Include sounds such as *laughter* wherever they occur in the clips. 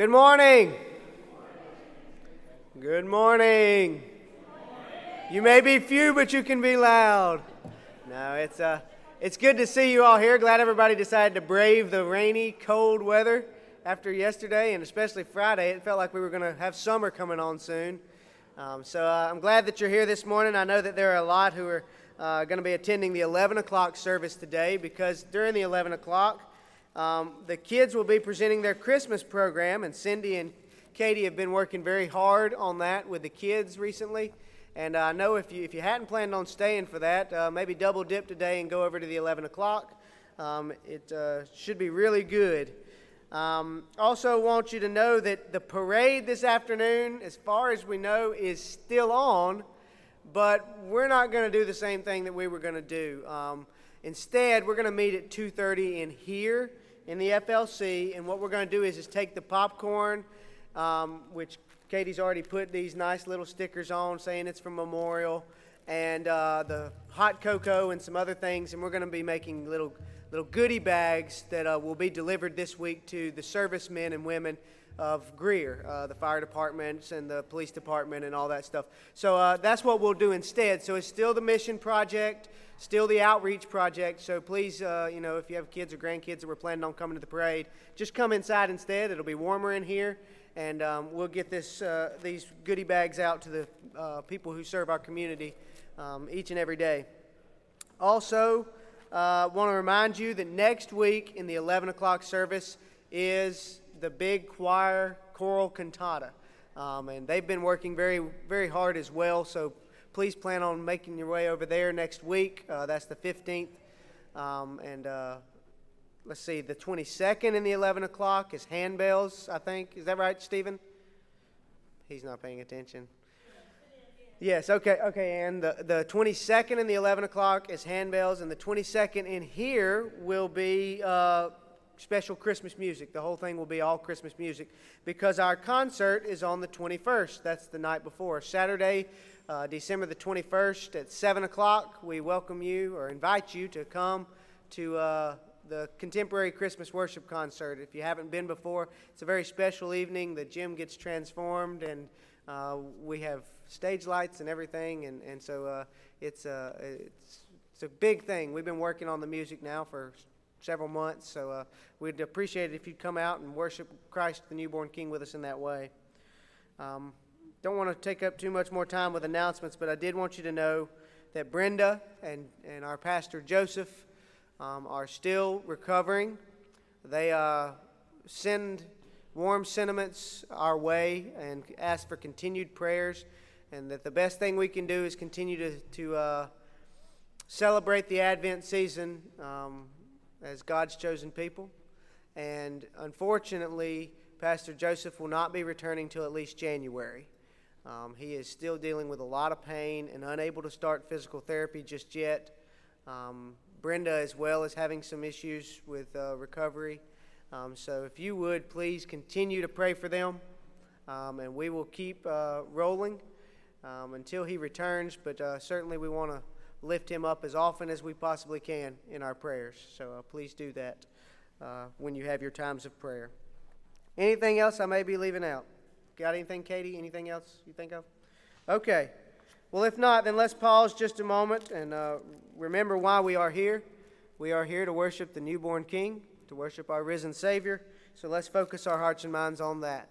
Good morning. Good morning. You may be few, but you can be loud. No, it's uh, it's good to see you all here. Glad everybody decided to brave the rainy, cold weather after yesterday, and especially Friday. It felt like we were going to have summer coming on soon. Um, so uh, I'm glad that you're here this morning. I know that there are a lot who are uh, going to be attending the 11 o'clock service today because during the 11 o'clock, um, the kids will be presenting their Christmas program, and Cindy and Katie have been working very hard on that with the kids recently. And I know if you, if you hadn't planned on staying for that, uh, maybe double dip today and go over to the 11 o'clock. Um, it uh, should be really good. Um, also, want you to know that the parade this afternoon, as far as we know, is still on, but we're not going to do the same thing that we were going to do. Um, instead, we're going to meet at 2:30 in here in the FLC, and what we're going to do is just take the popcorn, um, which Katie's already put these nice little stickers on saying it's from Memorial, and uh, the hot cocoa and some other things, and we're going to be making little little goodie bags that uh, will be delivered this week to the servicemen and women of Greer, uh, the fire departments and the police department and all that stuff. So uh, that's what we'll do instead. So it's still the mission project, still the outreach project. So please, uh, you know, if you have kids or grandkids that were planning on coming to the parade, just come inside instead. It'll be warmer in here, and um, we'll get this uh, these goodie bags out to the uh, people who serve our community um, each and every day. Also, uh, want to remind you that next week in the 11 o'clock service is the big choir choral cantata. Um, and they've been working very, very hard as well. So please plan on making your way over there next week. Uh, that's the 15th. Um, and uh, let's see, the 22nd and the 11 o'clock is handbells, I think. Is that right, Stephen? He's not paying attention. Yes, okay, okay. And the, the 22nd and the 11 o'clock is handbells, and the 22nd in here will be uh, special Christmas music. The whole thing will be all Christmas music because our concert is on the 21st. That's the night before. Saturday, uh, December the 21st at 7 o'clock. We welcome you or invite you to come to uh, the Contemporary Christmas Worship Concert. If you haven't been before, it's a very special evening. The gym gets transformed and uh, we have stage lights and everything, and, and so uh, it's, uh, it's, it's a big thing. We've been working on the music now for several months. So uh, we'd appreciate it if you'd come out and worship Christ, the newborn King, with us in that way. Um, don't want to take up too much more time with announcements, but I did want you to know that Brenda and, and our pastor Joseph um, are still recovering. They uh, send warm sentiments our way and ask for continued prayers, and that the best thing we can do is continue to, to uh, celebrate the Advent season. Um, as God's chosen people. And unfortunately, Pastor Joseph will not be returning till at least January. Um, he is still dealing with a lot of pain and unable to start physical therapy just yet. Um, Brenda, as well, is having some issues with uh, recovery. Um, so, if you would please continue to pray for them, um, and we will keep uh, rolling um, until he returns. But uh, certainly, we want to lift him up as often as we possibly can in our prayers. So uh, please do that uh, when you have your times of prayer. Anything else I may be leaving out? Got anything, Katie? Anything else you think of? Okay. Well, if not, then let's pause just a moment and uh, remember why we are here. We are here to worship the newborn King, to worship our risen Savior. So let's focus our hearts and minds on that.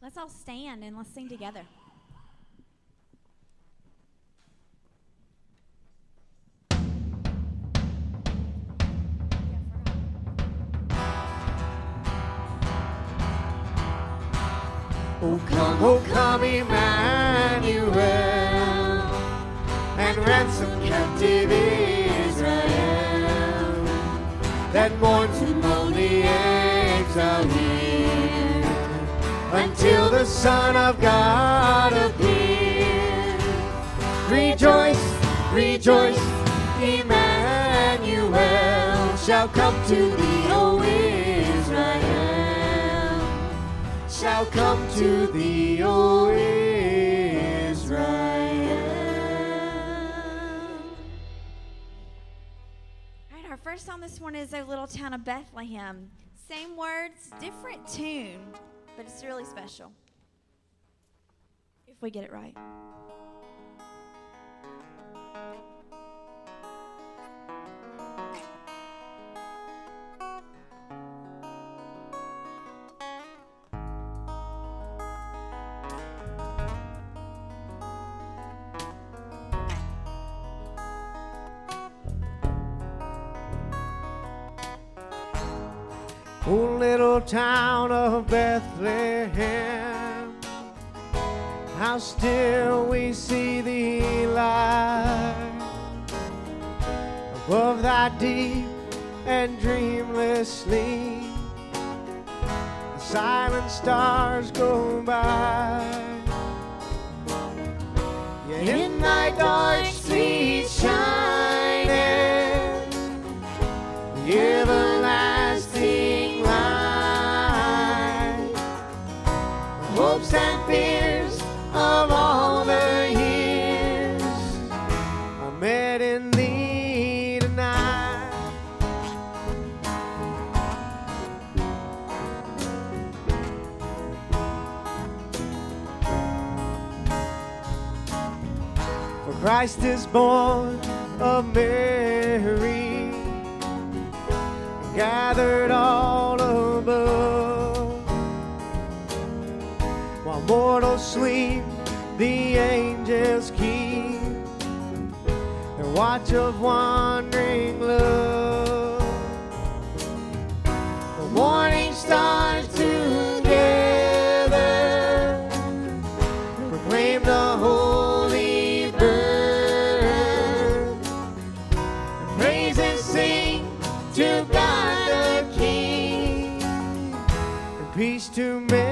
Let's all stand and let's sing together. Oh come, Emmanuel, and ransom captive Israel, that mourns in lonely exile until the Son of God appears. Rejoice, rejoice, Emmanuel shall come to thee, O Israel. Shall come to thee, O Israel. All right, our first song this morning is "O Little Town of Bethlehem." Same words, different tune, but it's really special. If we get it right. O little town of Bethlehem, how still we see thee lie above thy deep and dreamless sleep. The silent stars go by. Yet in thy dark streets shining, of all the years are met in thee tonight. For Christ is born of Mary, gathered all above. While mortals sleep, the angels keep their watch of wandering love. The morning stars together proclaim the holy birth. And praises sing to God the King, and peace to men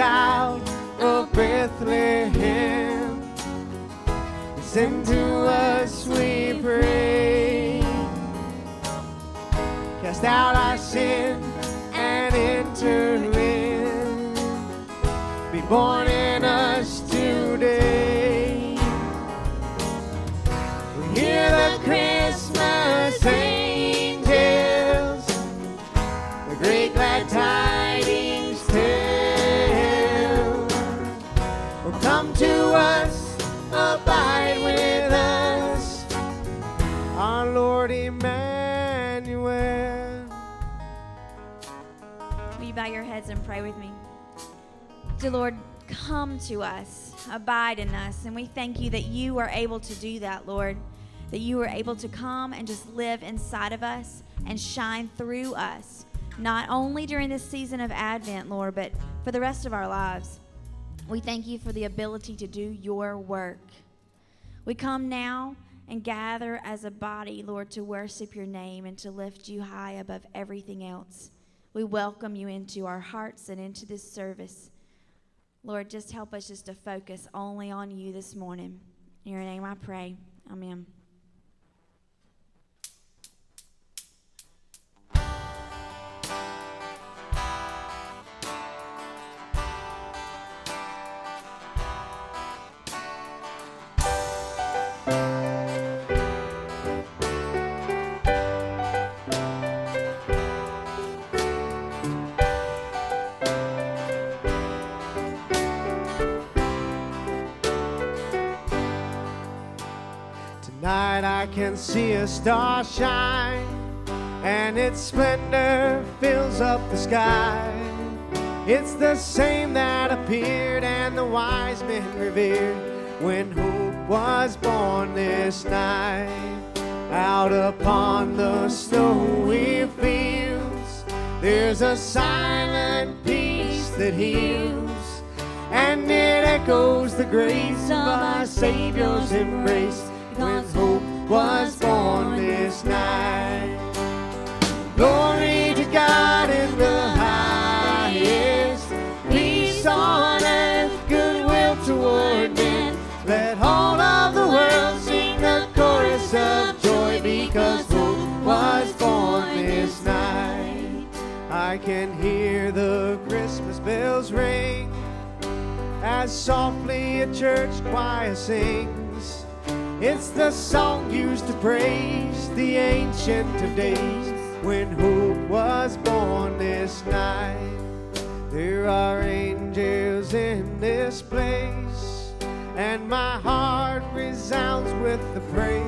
Child of Bethlehem, send to us, we pray. Cast out Dear Lord, come to us, abide in us, and we thank you that you are able to do that, Lord. That you are able to come and just live inside of us and shine through us, not only during this season of Advent, Lord, but for the rest of our lives. We thank you for the ability to do your work. We come now and gather as a body, Lord, to worship your name and to lift you high above everything else. We welcome you into our hearts and into this service. Lord, just help us just to focus only on you this morning. In your name I pray. Amen. Can see a star shine, and its splendor fills up the sky. It's the same that appeared and the wise men revered when hope was born this night. Out upon the snowy fields, there's a silent peace that heals, and it echoes the grace of our Savior's embrace was born this night. Glory to God in the highest, peace on earth, goodwill toward men. Let all of the world sing the chorus of joy because hope was born this night. I can hear the Christmas bells ring as softly a church choir sings it's the song used to praise the ancient of days when hope was born this night. There are angels in this place, and my heart resounds with the praise.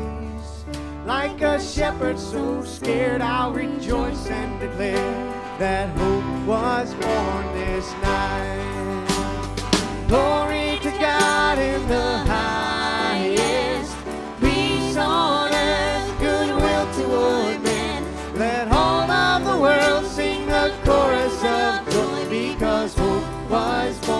Like a shepherd so scared, I'll rejoice and declare that hope was born this night. Glory to God in the highest, of joy because hope was born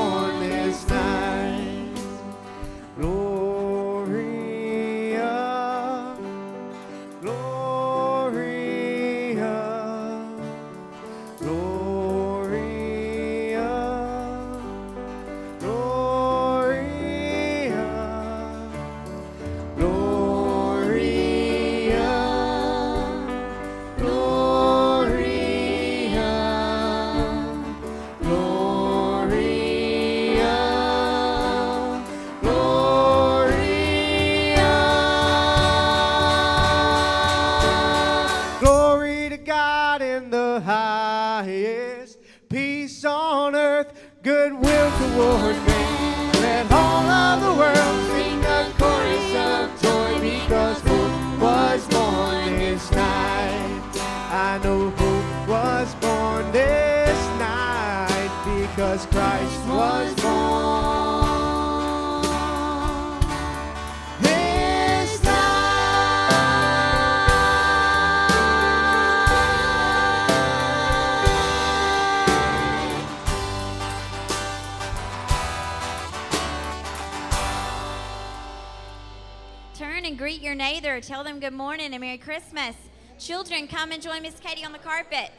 Christmas. Children, come and join Miss Katie on the carpet.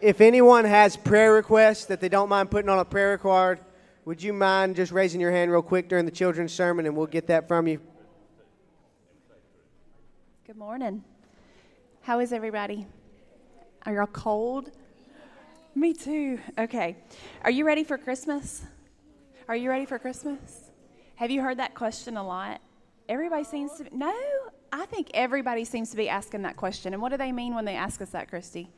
If anyone has prayer requests that they don't mind putting on a prayer card, would you mind just raising your hand real quick during the children's sermon and we'll get that from you? Good morning. How is everybody? Are y'all cold? Me too. Okay. Are you ready for Christmas? Are you ready for Christmas? Have you heard that question a lot? Everybody seems to. No, I think everybody seems to be asking that question. And what do they mean when they ask us that, Christy?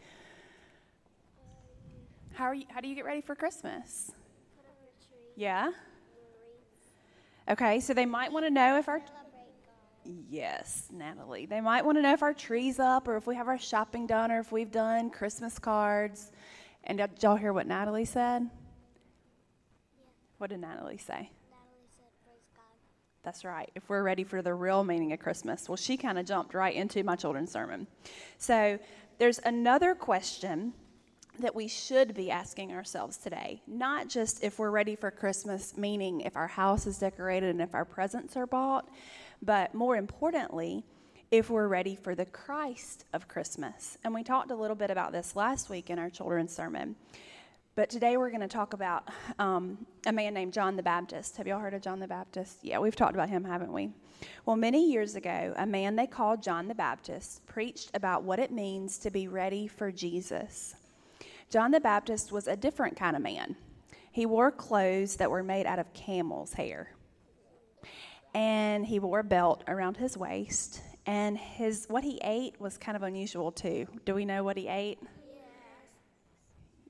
How are you? How do you get ready for Christmas? Yeah. Okay, so they might want to know if our Yes, Natalie. They might want to know if our tree's up or if we have our shopping done or if we've done Christmas cards. And did y'all hear what Natalie said? What did Natalie say? Natalie said, Praise God. That's right. If we're ready for the real meaning of Christmas. Well, she kind of jumped right into my children's sermon. So there's another question that we should be asking ourselves today. Not just if we're ready for Christmas, meaning if our house is decorated and if our presents are bought, but more importantly, if we're ready for the Christ of Christmas. And we talked a little bit about this last week in our children's sermon. But today we're going to talk about um, a man named John the Baptist. Have y'all heard of John the Baptist? Yeah, we've talked about him, haven't we? Well, many years ago, a man they called John the Baptist preached about what it means to be ready for Jesus. John the Baptist was a different kind of man. He wore clothes that were made out of camel's hair. And he wore a belt around his waist. And his what he ate was kind of unusual too. Do we know what he ate?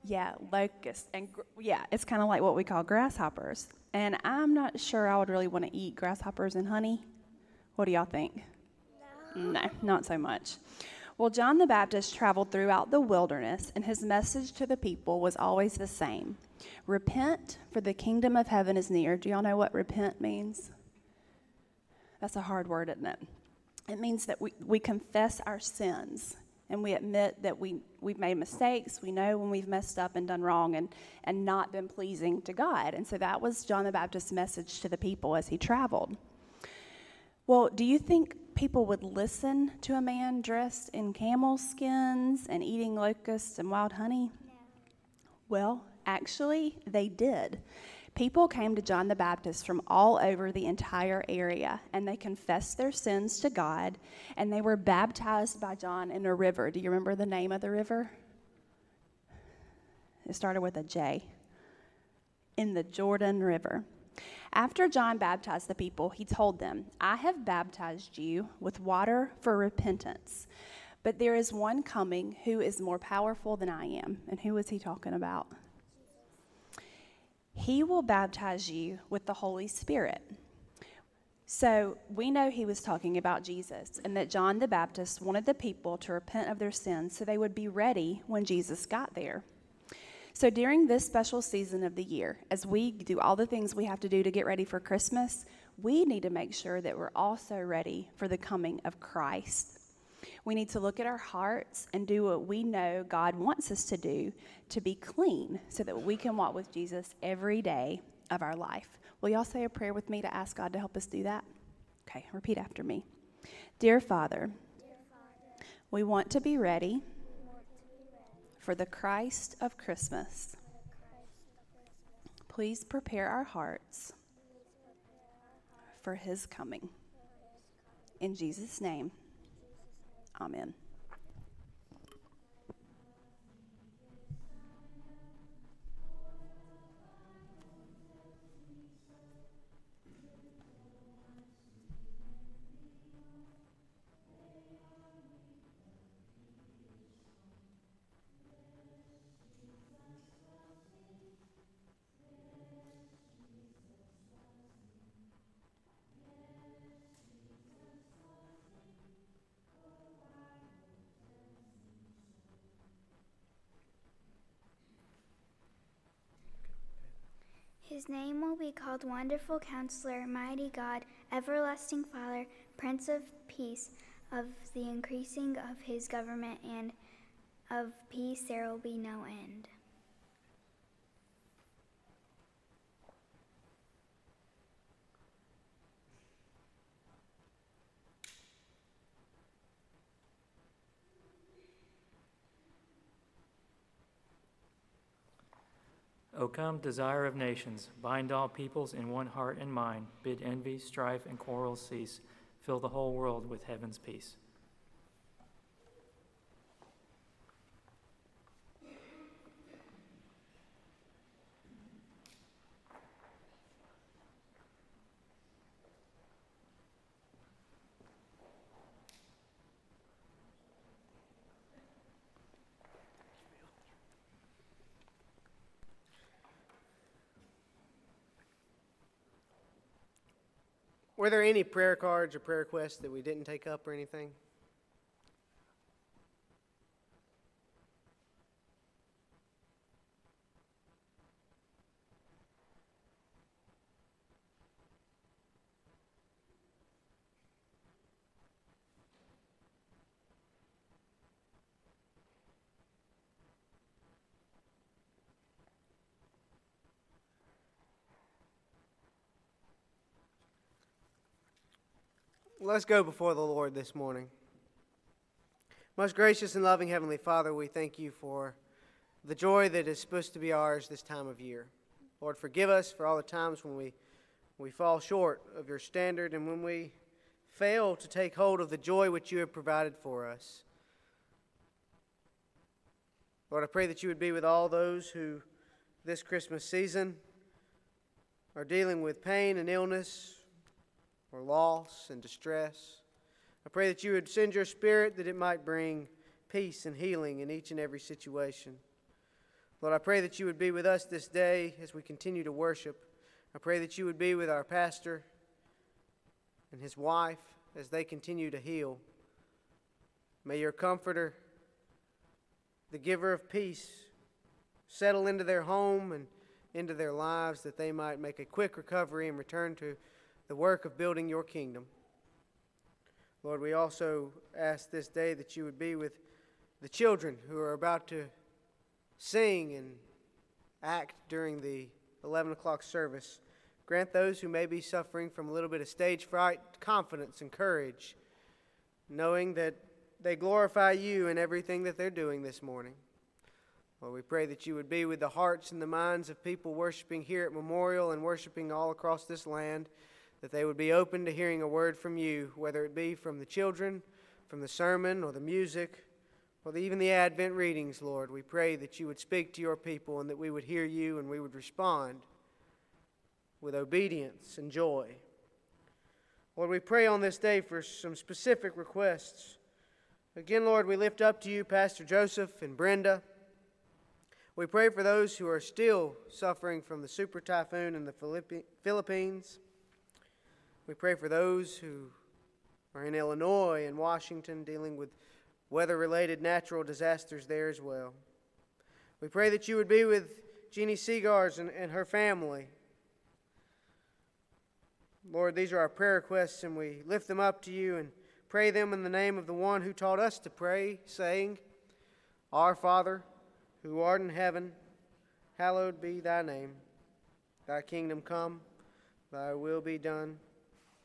Yeah, locusts and gr- yeah, it's kind of like what we call grasshoppers. And I'm not sure I would really want to eat grasshoppers and honey. What do y'all think? No. no, not so much. Well, John the Baptist traveled throughout the wilderness, and his message to the people was always the same Repent, for the kingdom of heaven is near. Do y'all know what repent means? That's a hard word, isn't it? it means that we, we confess our sins and we admit that we, we've made mistakes. We know when we've messed up and done wrong and, and not been pleasing to God. And so that was John the Baptist's message to the people as he traveled. Well, do you think people would listen to a man dressed in camel skins and eating locusts and wild honey? No. Well, actually, they did. People came to John the Baptist from all over the entire area, and they confessed their sins to God, and they were baptized by John in a river. Do you remember the name of the river? It started with a J. In the Jordan River. After John baptized the people, he told them, I have baptized you with water for repentance, but there is one coming who is more powerful than I am. And who is he talking about? He will baptize you with the Holy Spirit. So we know he was talking about Jesus and that John the Baptist wanted the people to repent of their sins so they would be ready when Jesus got there. So during this special season of the year, as we do all the things we have to do to get ready for Christmas, we need to make sure that we're also ready for the coming of Christ. We need to look at our hearts and do what we know God wants us to do to be clean so that we can walk with Jesus every day of our life. Will y'all say a prayer with me to ask God to help us do that? Okay, repeat after me. Dear Father, Dear Father we want to be ready for the Christ of Christmas. Please prepare our hearts for his coming. In Jesus' name. Amen. His name will be called Wonderful Counselor, Mighty God, Everlasting Father, Prince of Peace. Of the increasing of his government and of peace there will be no end. O come, desire of nations, bind all peoples in one heart and mind, bid envy, strife, and quarrels cease, fill the whole world with heaven's peace. Were there any prayer cards or prayer requests that we didn't take up or anything? Let's go before the Lord this morning. Most gracious and loving Heavenly Father, we thank you for the joy that is supposed to be ours this time of year. Lord, forgive us for all the times when we, we fall short of your standard and when we fail to take hold of the joy which you have provided for us. Lord, I pray that you would be with all those who this Christmas season are dealing with pain and illness, or loss and distress. I pray that you would send your spirit that it might bring peace and healing in each and every situation. Lord, I pray that you would be with us this day as we continue to worship. I pray that you would be with our pastor and his wife as they continue to heal. May your comforter, the giver of peace, settle into their home and into their lives that they might make a quick recovery and return to the work of building your kingdom. Lord, we also ask this day that you would be with the children who are about to sing and act during the 11 o'clock service. Grant those who may be suffering from a little bit of stage fright confidence and courage, knowing that they glorify you in everything that they're doing this morning. Lord, we pray that you would be with the hearts and the minds of people worshiping here at Memorial and worshiping all across this land that they would be open to hearing a word from you, whether it be from the children, from the sermon, or the music, or even the Advent readings, Lord. We pray that you would speak to your people and that we would hear you and we would respond with obedience and joy. Lord, we pray on this day for some specific requests. Again, Lord, we lift up to you Pastor Joseph and Brenda. We pray for those who are still suffering from the super typhoon in the Philippines. We pray for those who are in Illinois and Washington dealing with weather related natural disasters there as well. We pray that you would be with Jeannie Seagars and, and her family. Lord, these are our prayer requests, and we lift them up to you and pray them in the name of the one who taught us to pray, saying, Our Father, who art in heaven, hallowed be thy name. Thy kingdom come, thy will be done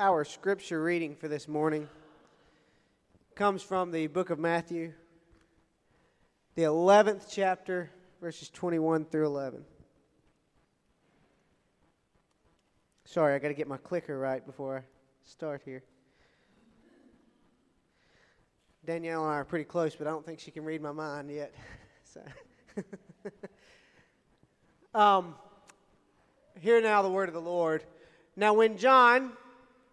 Our scripture reading for this morning comes from the book of Matthew, the 11th chapter, verses 21 through 11. Sorry, I got to get my clicker right before I start here. Danielle and I are pretty close, but I don't think she can read my mind yet. *laughs* so. *laughs* um, hear now the word of the Lord. Now, when John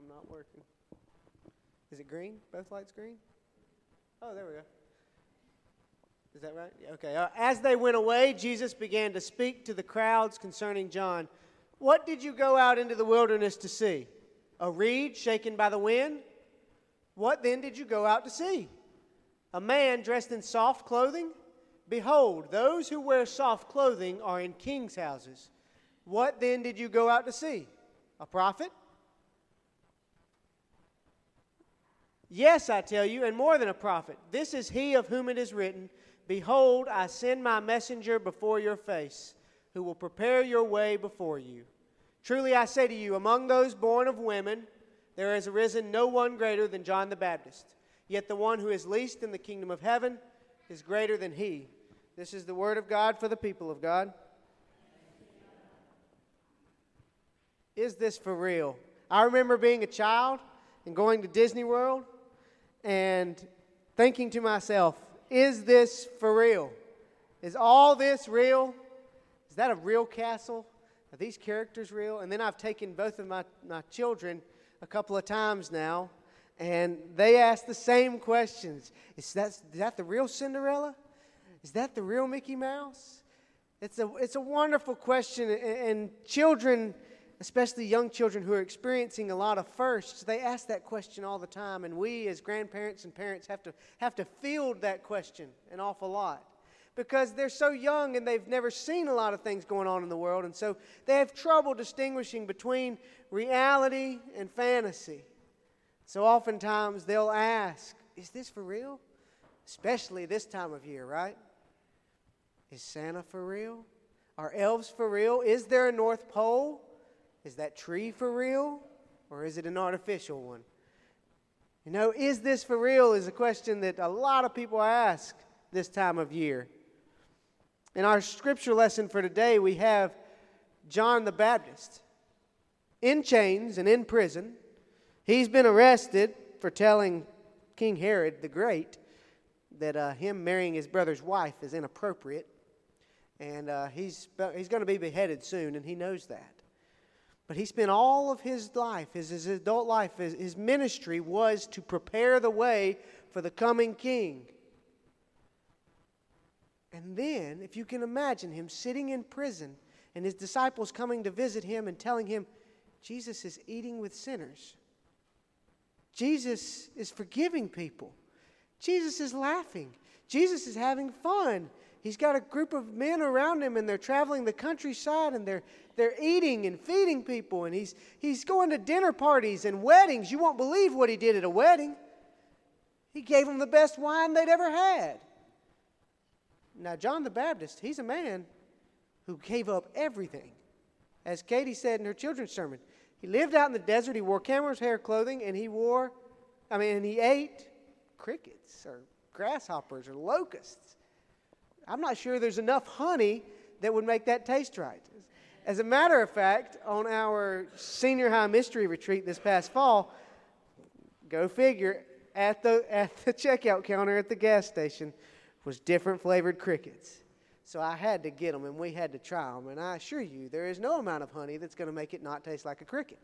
I'm not working. Is it green? Both lights green? Oh, there we go. Is that right? Okay. Uh, as they went away, Jesus began to speak to the crowds concerning John. What did you go out into the wilderness to see? A reed shaken by the wind? What then did you go out to see? A man dressed in soft clothing? Behold, those who wear soft clothing are in kings' houses. What then did you go out to see? A prophet? Yes, I tell you, and more than a prophet. This is he of whom it is written Behold, I send my messenger before your face, who will prepare your way before you. Truly I say to you, among those born of women, there has arisen no one greater than John the Baptist. Yet the one who is least in the kingdom of heaven is greater than he. This is the word of God for the people of God. Is this for real? I remember being a child and going to Disney World and thinking to myself, is this for real? Is all this real? Is that a real castle? Are these characters real? And then I've taken both of my, my children a couple of times now, and they ask the same questions. Is that, is that the real Cinderella? Is that the real Mickey Mouse? It's a, it's a wonderful question, and, and children especially young children who are experiencing a lot of firsts, they ask that question all the time. And we, as grandparents and parents, have to, have to field that question an awful lot because they're so young and they've never seen a lot of things going on in the world. And so they have trouble distinguishing between reality and fantasy. So oftentimes they'll ask, Is this for real? Especially this time of year, right? Is Santa for real? Are elves for real? Is there a North Pole? Is that tree for real? or is it an artificial one? You know, is this for real is a question that a lot of people ask this time of year. In our scripture lesson for today, we have John the Baptist in chains and in prison. He's been arrested for telling King Herod the Great that uh, him marrying his brother's wife is inappropriate. And uh, he's, he's going to be beheaded soon, and he knows that. But he spent all of his life, his, his adult life, his, his ministry was to prepare the way for the coming king. And then, if you can imagine him sitting in prison and his disciples coming to visit him and telling him, Jesus is eating with sinners. Jesus is forgiving people. Jesus is laughing. Jesus is having fun. He's got a group of men around him and they're traveling the countryside and they're, they're eating and feeding people. And he's, he's going to dinner parties and weddings. You won't believe what he did at a wedding. He gave them the best wine they'd ever had. Now, John the Baptist, he's a man who gave up everything. As Katie said in her children's sermon, he lived out in the desert, he wore camel's hair clothing, and he wore, I mean, and he ate crickets or grasshoppers or locusts. I'm not sure there's enough honey that would make that taste right. As a matter of fact, on our senior high mystery retreat this past fall, go figure, at the, *laughs* at the checkout counter at the gas station was different flavored crickets. So I had to get them and we had to try them. And I assure you, there is no amount of honey that's going to make it not taste like a cricket.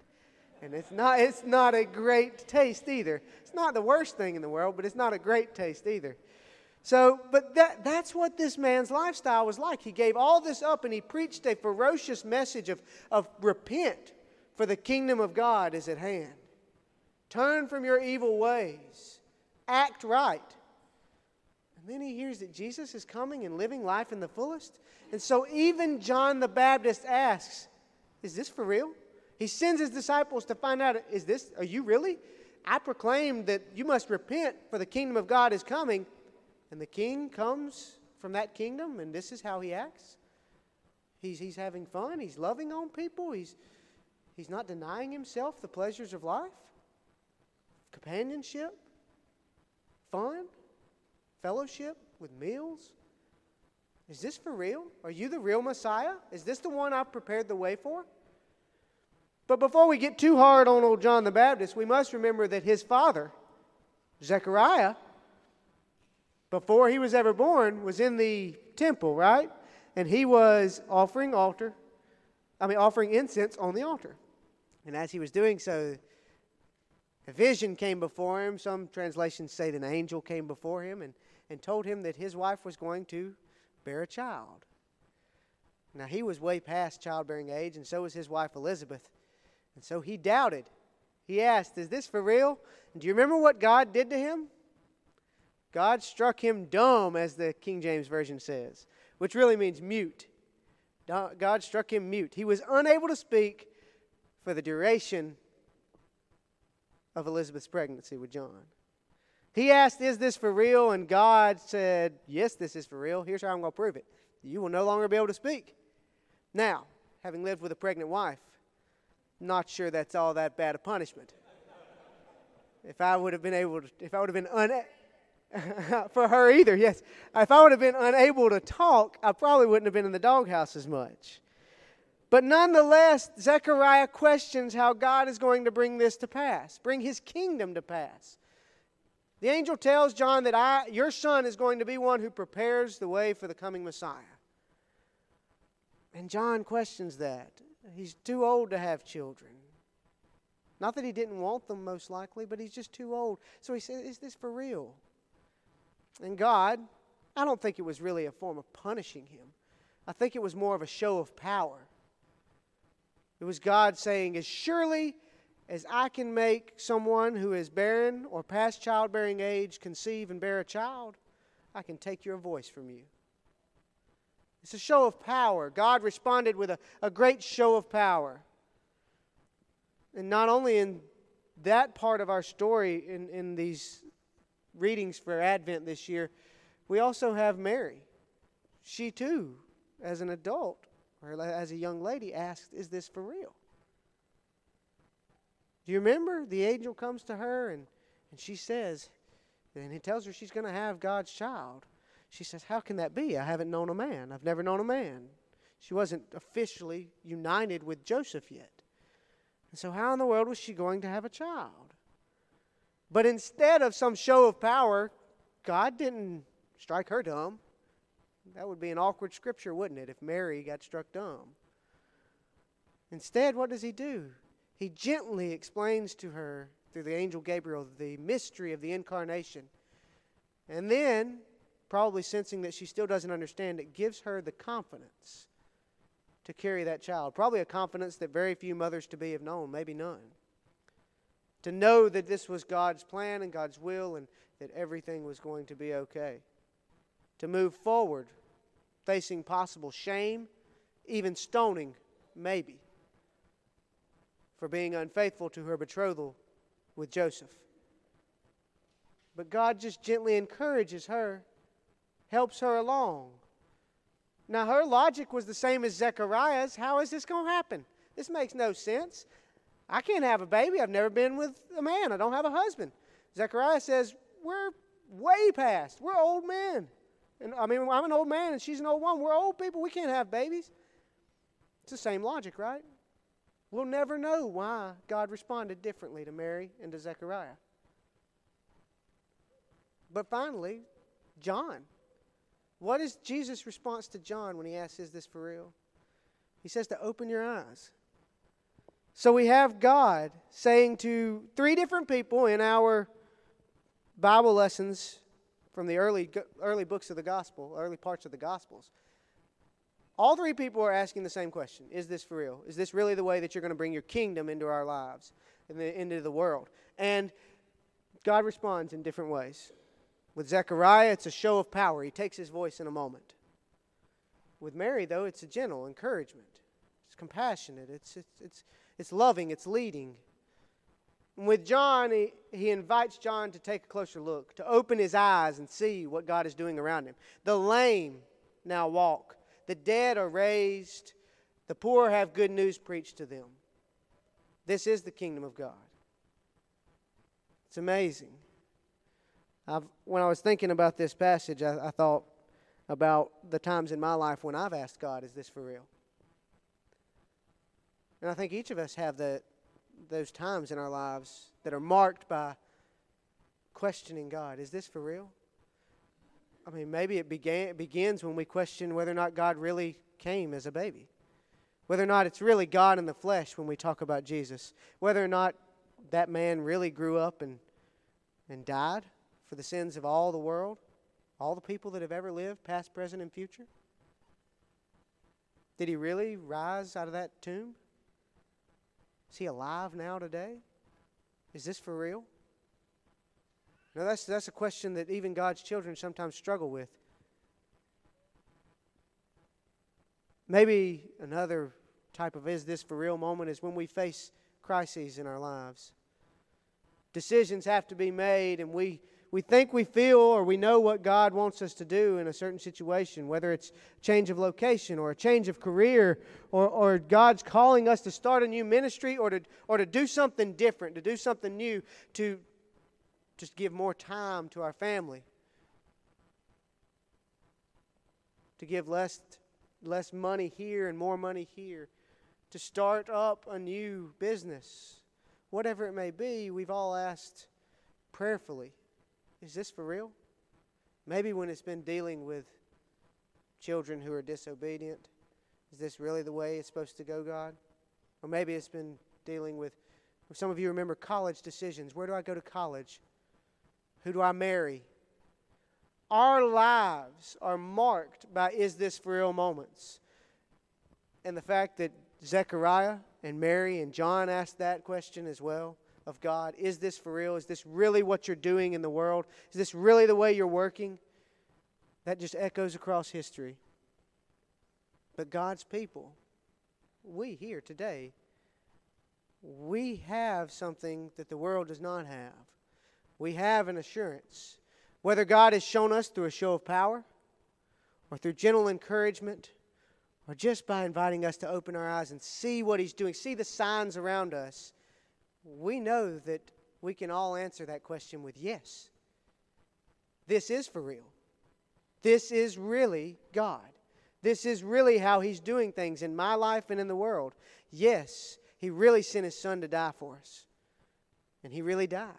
And it's not, it's not a great taste either. It's not the worst thing in the world, but it's not a great taste either. So, but that, that's what this man's lifestyle was like. He gave all this up and he preached a ferocious message of, of repent, for the kingdom of God is at hand. Turn from your evil ways, act right. And then he hears that Jesus is coming and living life in the fullest. And so, even John the Baptist asks, Is this for real? He sends his disciples to find out, Is this, are you really? I proclaim that you must repent, for the kingdom of God is coming. And the king comes from that kingdom, and this is how he acts. He's, he's having fun, he's loving on people, he's, he's not denying himself the pleasures of life, companionship, fun, fellowship with meals. Is this for real? Are you the real Messiah? Is this the one I've prepared the way for? But before we get too hard on old John the Baptist, we must remember that his father, Zechariah, before he was ever born, was in the temple, right? And he was offering altar, I mean, offering incense on the altar. And as he was doing so, a vision came before him. Some translations say an angel came before him and, and told him that his wife was going to bear a child. Now, he was way past childbearing age, and so was his wife Elizabeth. And so he doubted. He asked, Is this for real? And do you remember what God did to him? God struck him dumb, as the King James Version says, which really means mute. God struck him mute. He was unable to speak for the duration of Elizabeth's pregnancy with John. He asked, Is this for real? And God said, Yes, this is for real. Here's how I'm going to prove it. You will no longer be able to speak. Now, having lived with a pregnant wife, not sure that's all that bad a punishment. If I would have been able to, if I would have been unable, *laughs* for her either, yes. If I would have been unable to talk, I probably wouldn't have been in the doghouse as much. But nonetheless, Zechariah questions how God is going to bring this to pass, bring his kingdom to pass. The angel tells John that I, your son is going to be one who prepares the way for the coming Messiah. And John questions that. He's too old to have children. Not that he didn't want them, most likely, but he's just too old. So he says, Is this for real? And God, I don't think it was really a form of punishing him. I think it was more of a show of power. It was God saying, As surely as I can make someone who is barren or past childbearing age conceive and bear a child, I can take your voice from you. It's a show of power. God responded with a, a great show of power. And not only in that part of our story, in, in these readings for Advent this year, we also have Mary. She too, as an adult or as a young lady, asked, Is this for real? Do you remember? The angel comes to her and, and she says, and he tells her she's going to have God's child. She says, How can that be? I haven't known a man. I've never known a man. She wasn't officially united with Joseph yet. And so, how in the world was she going to have a child? But instead of some show of power, God didn't strike her dumb. That would be an awkward scripture, wouldn't it, if Mary got struck dumb? Instead, what does he do? He gently explains to her through the angel Gabriel the mystery of the incarnation. And then, probably sensing that she still doesn't understand, it gives her the confidence to carry that child. Probably a confidence that very few mothers to be have known, maybe none. To know that this was God's plan and God's will and that everything was going to be okay. To move forward, facing possible shame, even stoning, maybe for being unfaithful to her betrothal with Joseph. But God just gently encourages her, helps her along. Now, her logic was the same as Zechariah's. How is this going to happen? This makes no sense. I can't have a baby. I've never been with a man. I don't have a husband. Zechariah says, We're way past. We're old men. And I mean, I'm an old man and she's an old woman. We're old people. We can't have babies. It's the same logic, right? We'll never know why God responded differently to Mary and to Zechariah. But finally, John. What is Jesus' response to John when he asks, Is this for real? He says to open your eyes. So we have God saying to three different people in our Bible lessons from the early, early books of the gospel, early parts of the gospels. All three people are asking the same question Is this for real? Is this really the way that you're going to bring your kingdom into our lives, and into the world? And God responds in different ways. With Zechariah, it's a show of power. He takes his voice in a moment. With Mary, though, it's a gentle encouragement. It's compassionate. It's, it's, it's, it's loving. It's leading. And with John, he, he invites John to take a closer look, to open his eyes and see what God is doing around him. The lame now walk the dead are raised, the poor have good news preached to them. This is the kingdom of God. It's amazing. I've, when I was thinking about this passage, I, I thought about the times in my life when I've asked God, Is this for real? And I think each of us have the, those times in our lives that are marked by questioning God. Is this for real? I mean, maybe it began, it begins when we question whether or not God really came as a baby. Whether or not it's really God in the flesh when we talk about Jesus. Whether or not that man really grew up and, and died for the sins of all the world, all the people that have ever lived, past, present, and future. Did he really rise out of that tomb? Is he alive now today? Is this for real? Now, that's, that's a question that even God's children sometimes struggle with. Maybe another type of is this for real moment is when we face crises in our lives. Decisions have to be made, and we, we think we feel or we know what God wants us to do in a certain situation, whether it's change of location or a change of career, or, or God's calling us to start a new ministry or to, or to do something different, to do something new, to, just give more time to our family, to give less, less money here and more money here, to start up a new business. Whatever it may be, we've all asked prayerfully is this for real? Maybe when it's been dealing with children who are disobedient, is this really the way it's supposed to go, God? Or maybe it's been dealing with, some of you remember college decisions. Where do I go to college? Who do I marry? Our lives are marked by is this for real moments. And the fact that Zechariah and Mary and John asked that question as well of God is this for real? Is this really what you're doing in the world? Is this really the way you're working? That just echoes across history. But God's people, we here today, we have something that the world does not have we have an assurance. Whether God has shown us through a show of power, or through gentle encouragement, or just by inviting us to open our eyes and see what He's doing, see the signs around us, we know that we can all answer that question with yes. This is for real. This is really God. This is really how He's doing things in my life and in the world. Yes, He really sent His Son to die for us. And He really died.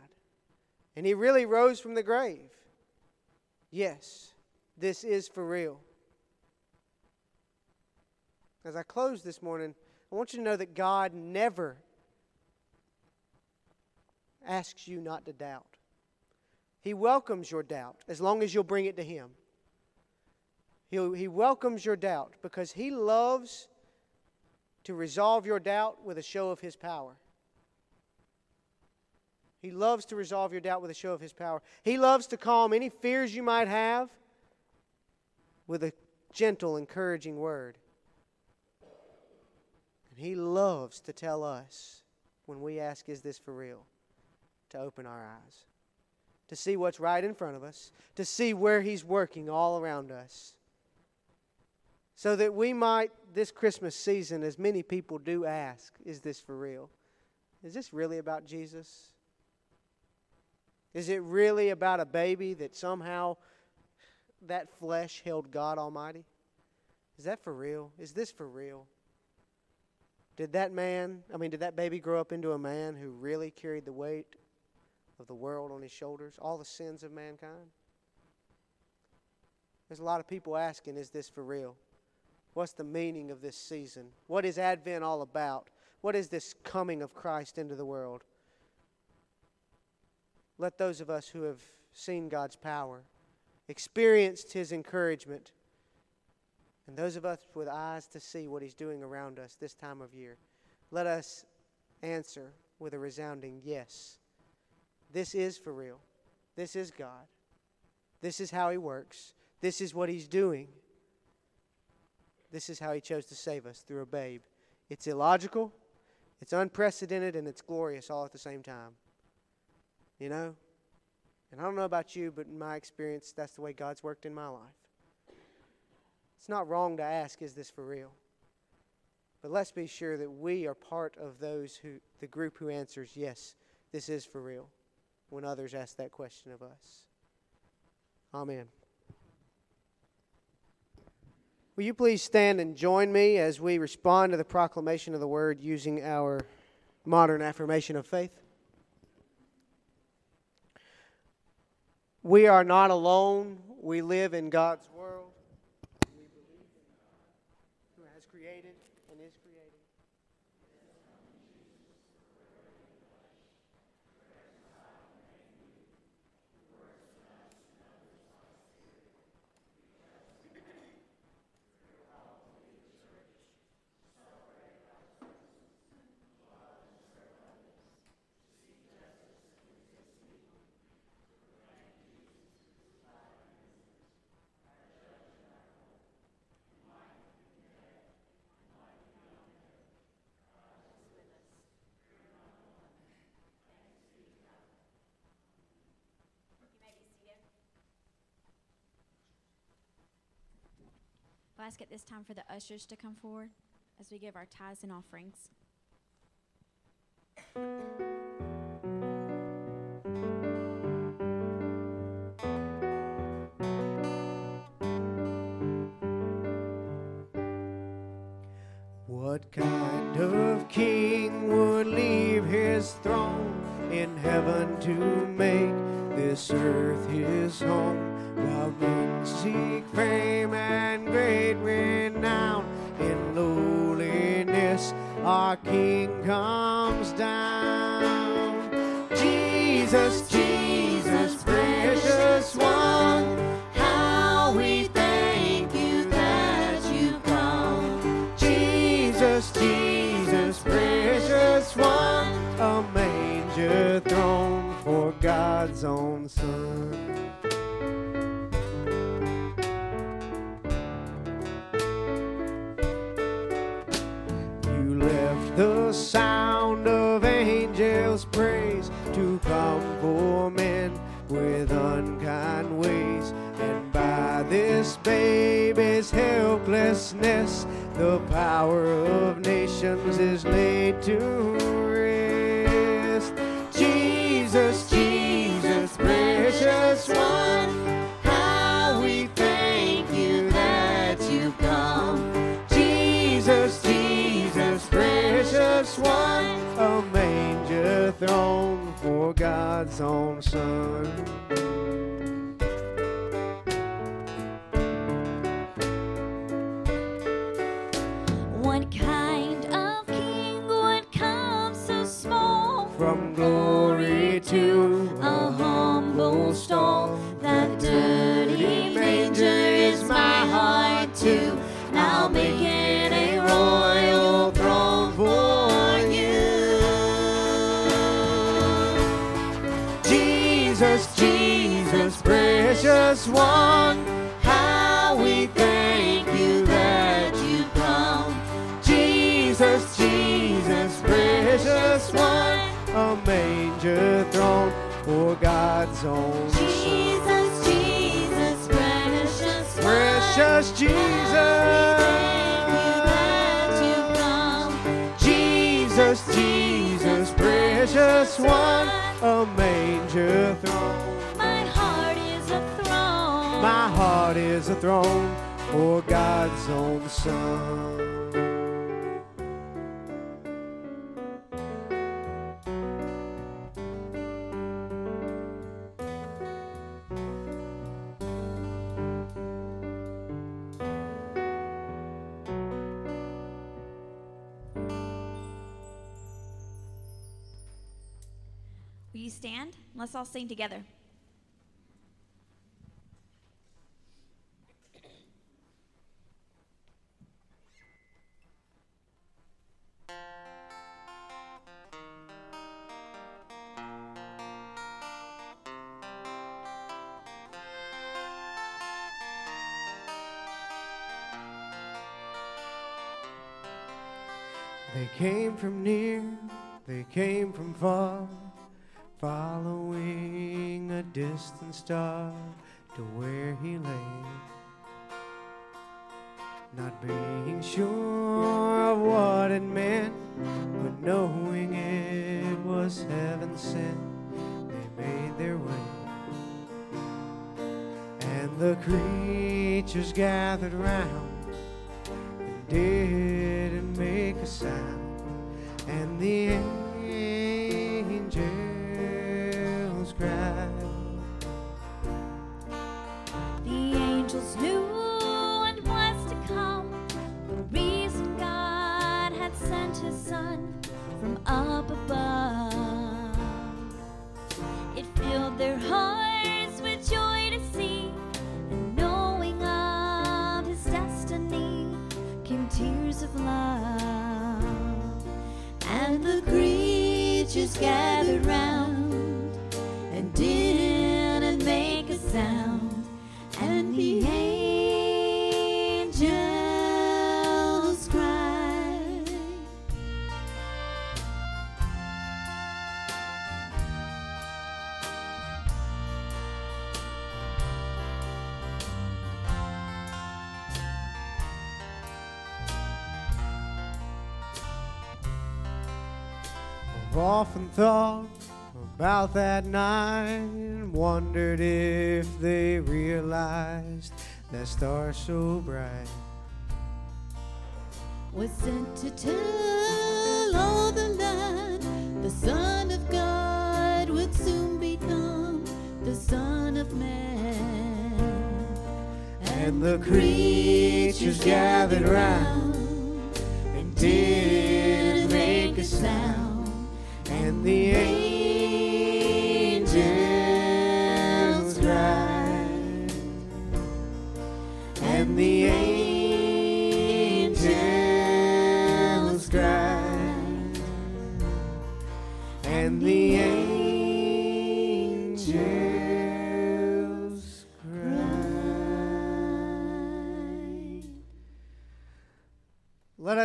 And He really rose from the grave. Yes, this is for real. As I close this morning, I want you to know that God never asks you not to doubt. He welcomes your doubt as long as you'll bring it to Him. He, he welcomes your doubt because He loves to resolve your doubt with a show of His power. He loves to resolve your doubt with a show of His power. He loves to calm any fears you might have with a gentle, encouraging word. And He loves to tell us when we ask, Is this for real? To open our eyes, to see what's right in front of us, to see where He's working all around us. So that we might, this Christmas season, as many people do ask, Is this for real? Is this really about Jesus? Is it really about a baby that somehow that flesh held God Almighty? Is that for real? Is this for real? Did that man, I mean, did that baby grow up into a man who really carried the weight of the world on his shoulders, all the sins of mankind? There's a lot of people asking, is this for real? What's the meaning of this season? What is Advent all about? What is this coming of Christ into the world? Let those of us who have seen God's power, experienced His encouragement, and those of us with eyes to see what He's doing around us this time of year, let us answer with a resounding yes. This is for real. This is God. This is how He works. This is what He's doing. This is how He chose to save us through a babe. It's illogical, it's unprecedented, and it's glorious all at the same time. You know? And I don't know about you, but in my experience, that's the way God's worked in my life. It's not wrong to ask, is this for real? But let's be sure that we are part of those who, the group who answers, yes, this is for real, when others ask that question of us. Amen. Will you please stand and join me as we respond to the proclamation of the word using our modern affirmation of faith? We are not alone. We live in God's world. Ask at this time for the ushers to come forward as we give our tithes and offerings. What kind of king would leave his throne in heaven to make this earth his home? While men seek fame praise to come for men with unkind ways. And by this baby's helplessness, the power of nations is laid to for God's own Son. What kind of king would come so small? From glory to a humble stall. One, how we thank you that you come. Jesus, Jesus, precious one, a manger throne for God's own Son. Jesus, Jesus, precious one. Precious Jesus, Thank you that you've come. Jesus, Jesus, precious one, a manger throne. My heart is a throne for God's own Son. Will you stand? Let's all sing together. From near, they came from far, following a distant star to where he lay. Not being sure of what it meant, but knowing it was heaven sent, they made their way. And the creatures gathered round and didn't make a sound. And the angels cried. The angels knew what was to come. The reason God had sent his son from up above. It filled their hearts the creatures gathered round about that night wondered if they realized that star so bright. was sent to tell all the land the Son of God would soon become the Son of Man. And the creatures gathered round and didn't make a sound. And the angels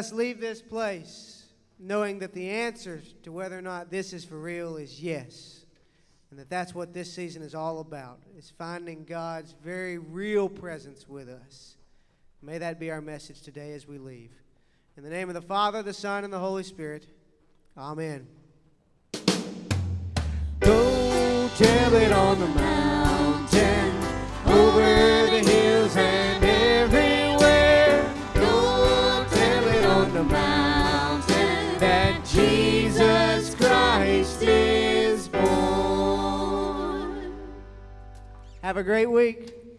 us leave this place knowing that the answer to whether or not this is for real is yes. And that that's what this season is all about. Is finding God's very real presence with us. May that be our message today as we leave. In the name of the Father, the Son, and the Holy Spirit. Amen. Go tell it on the mountain, over the hills and Have a great week.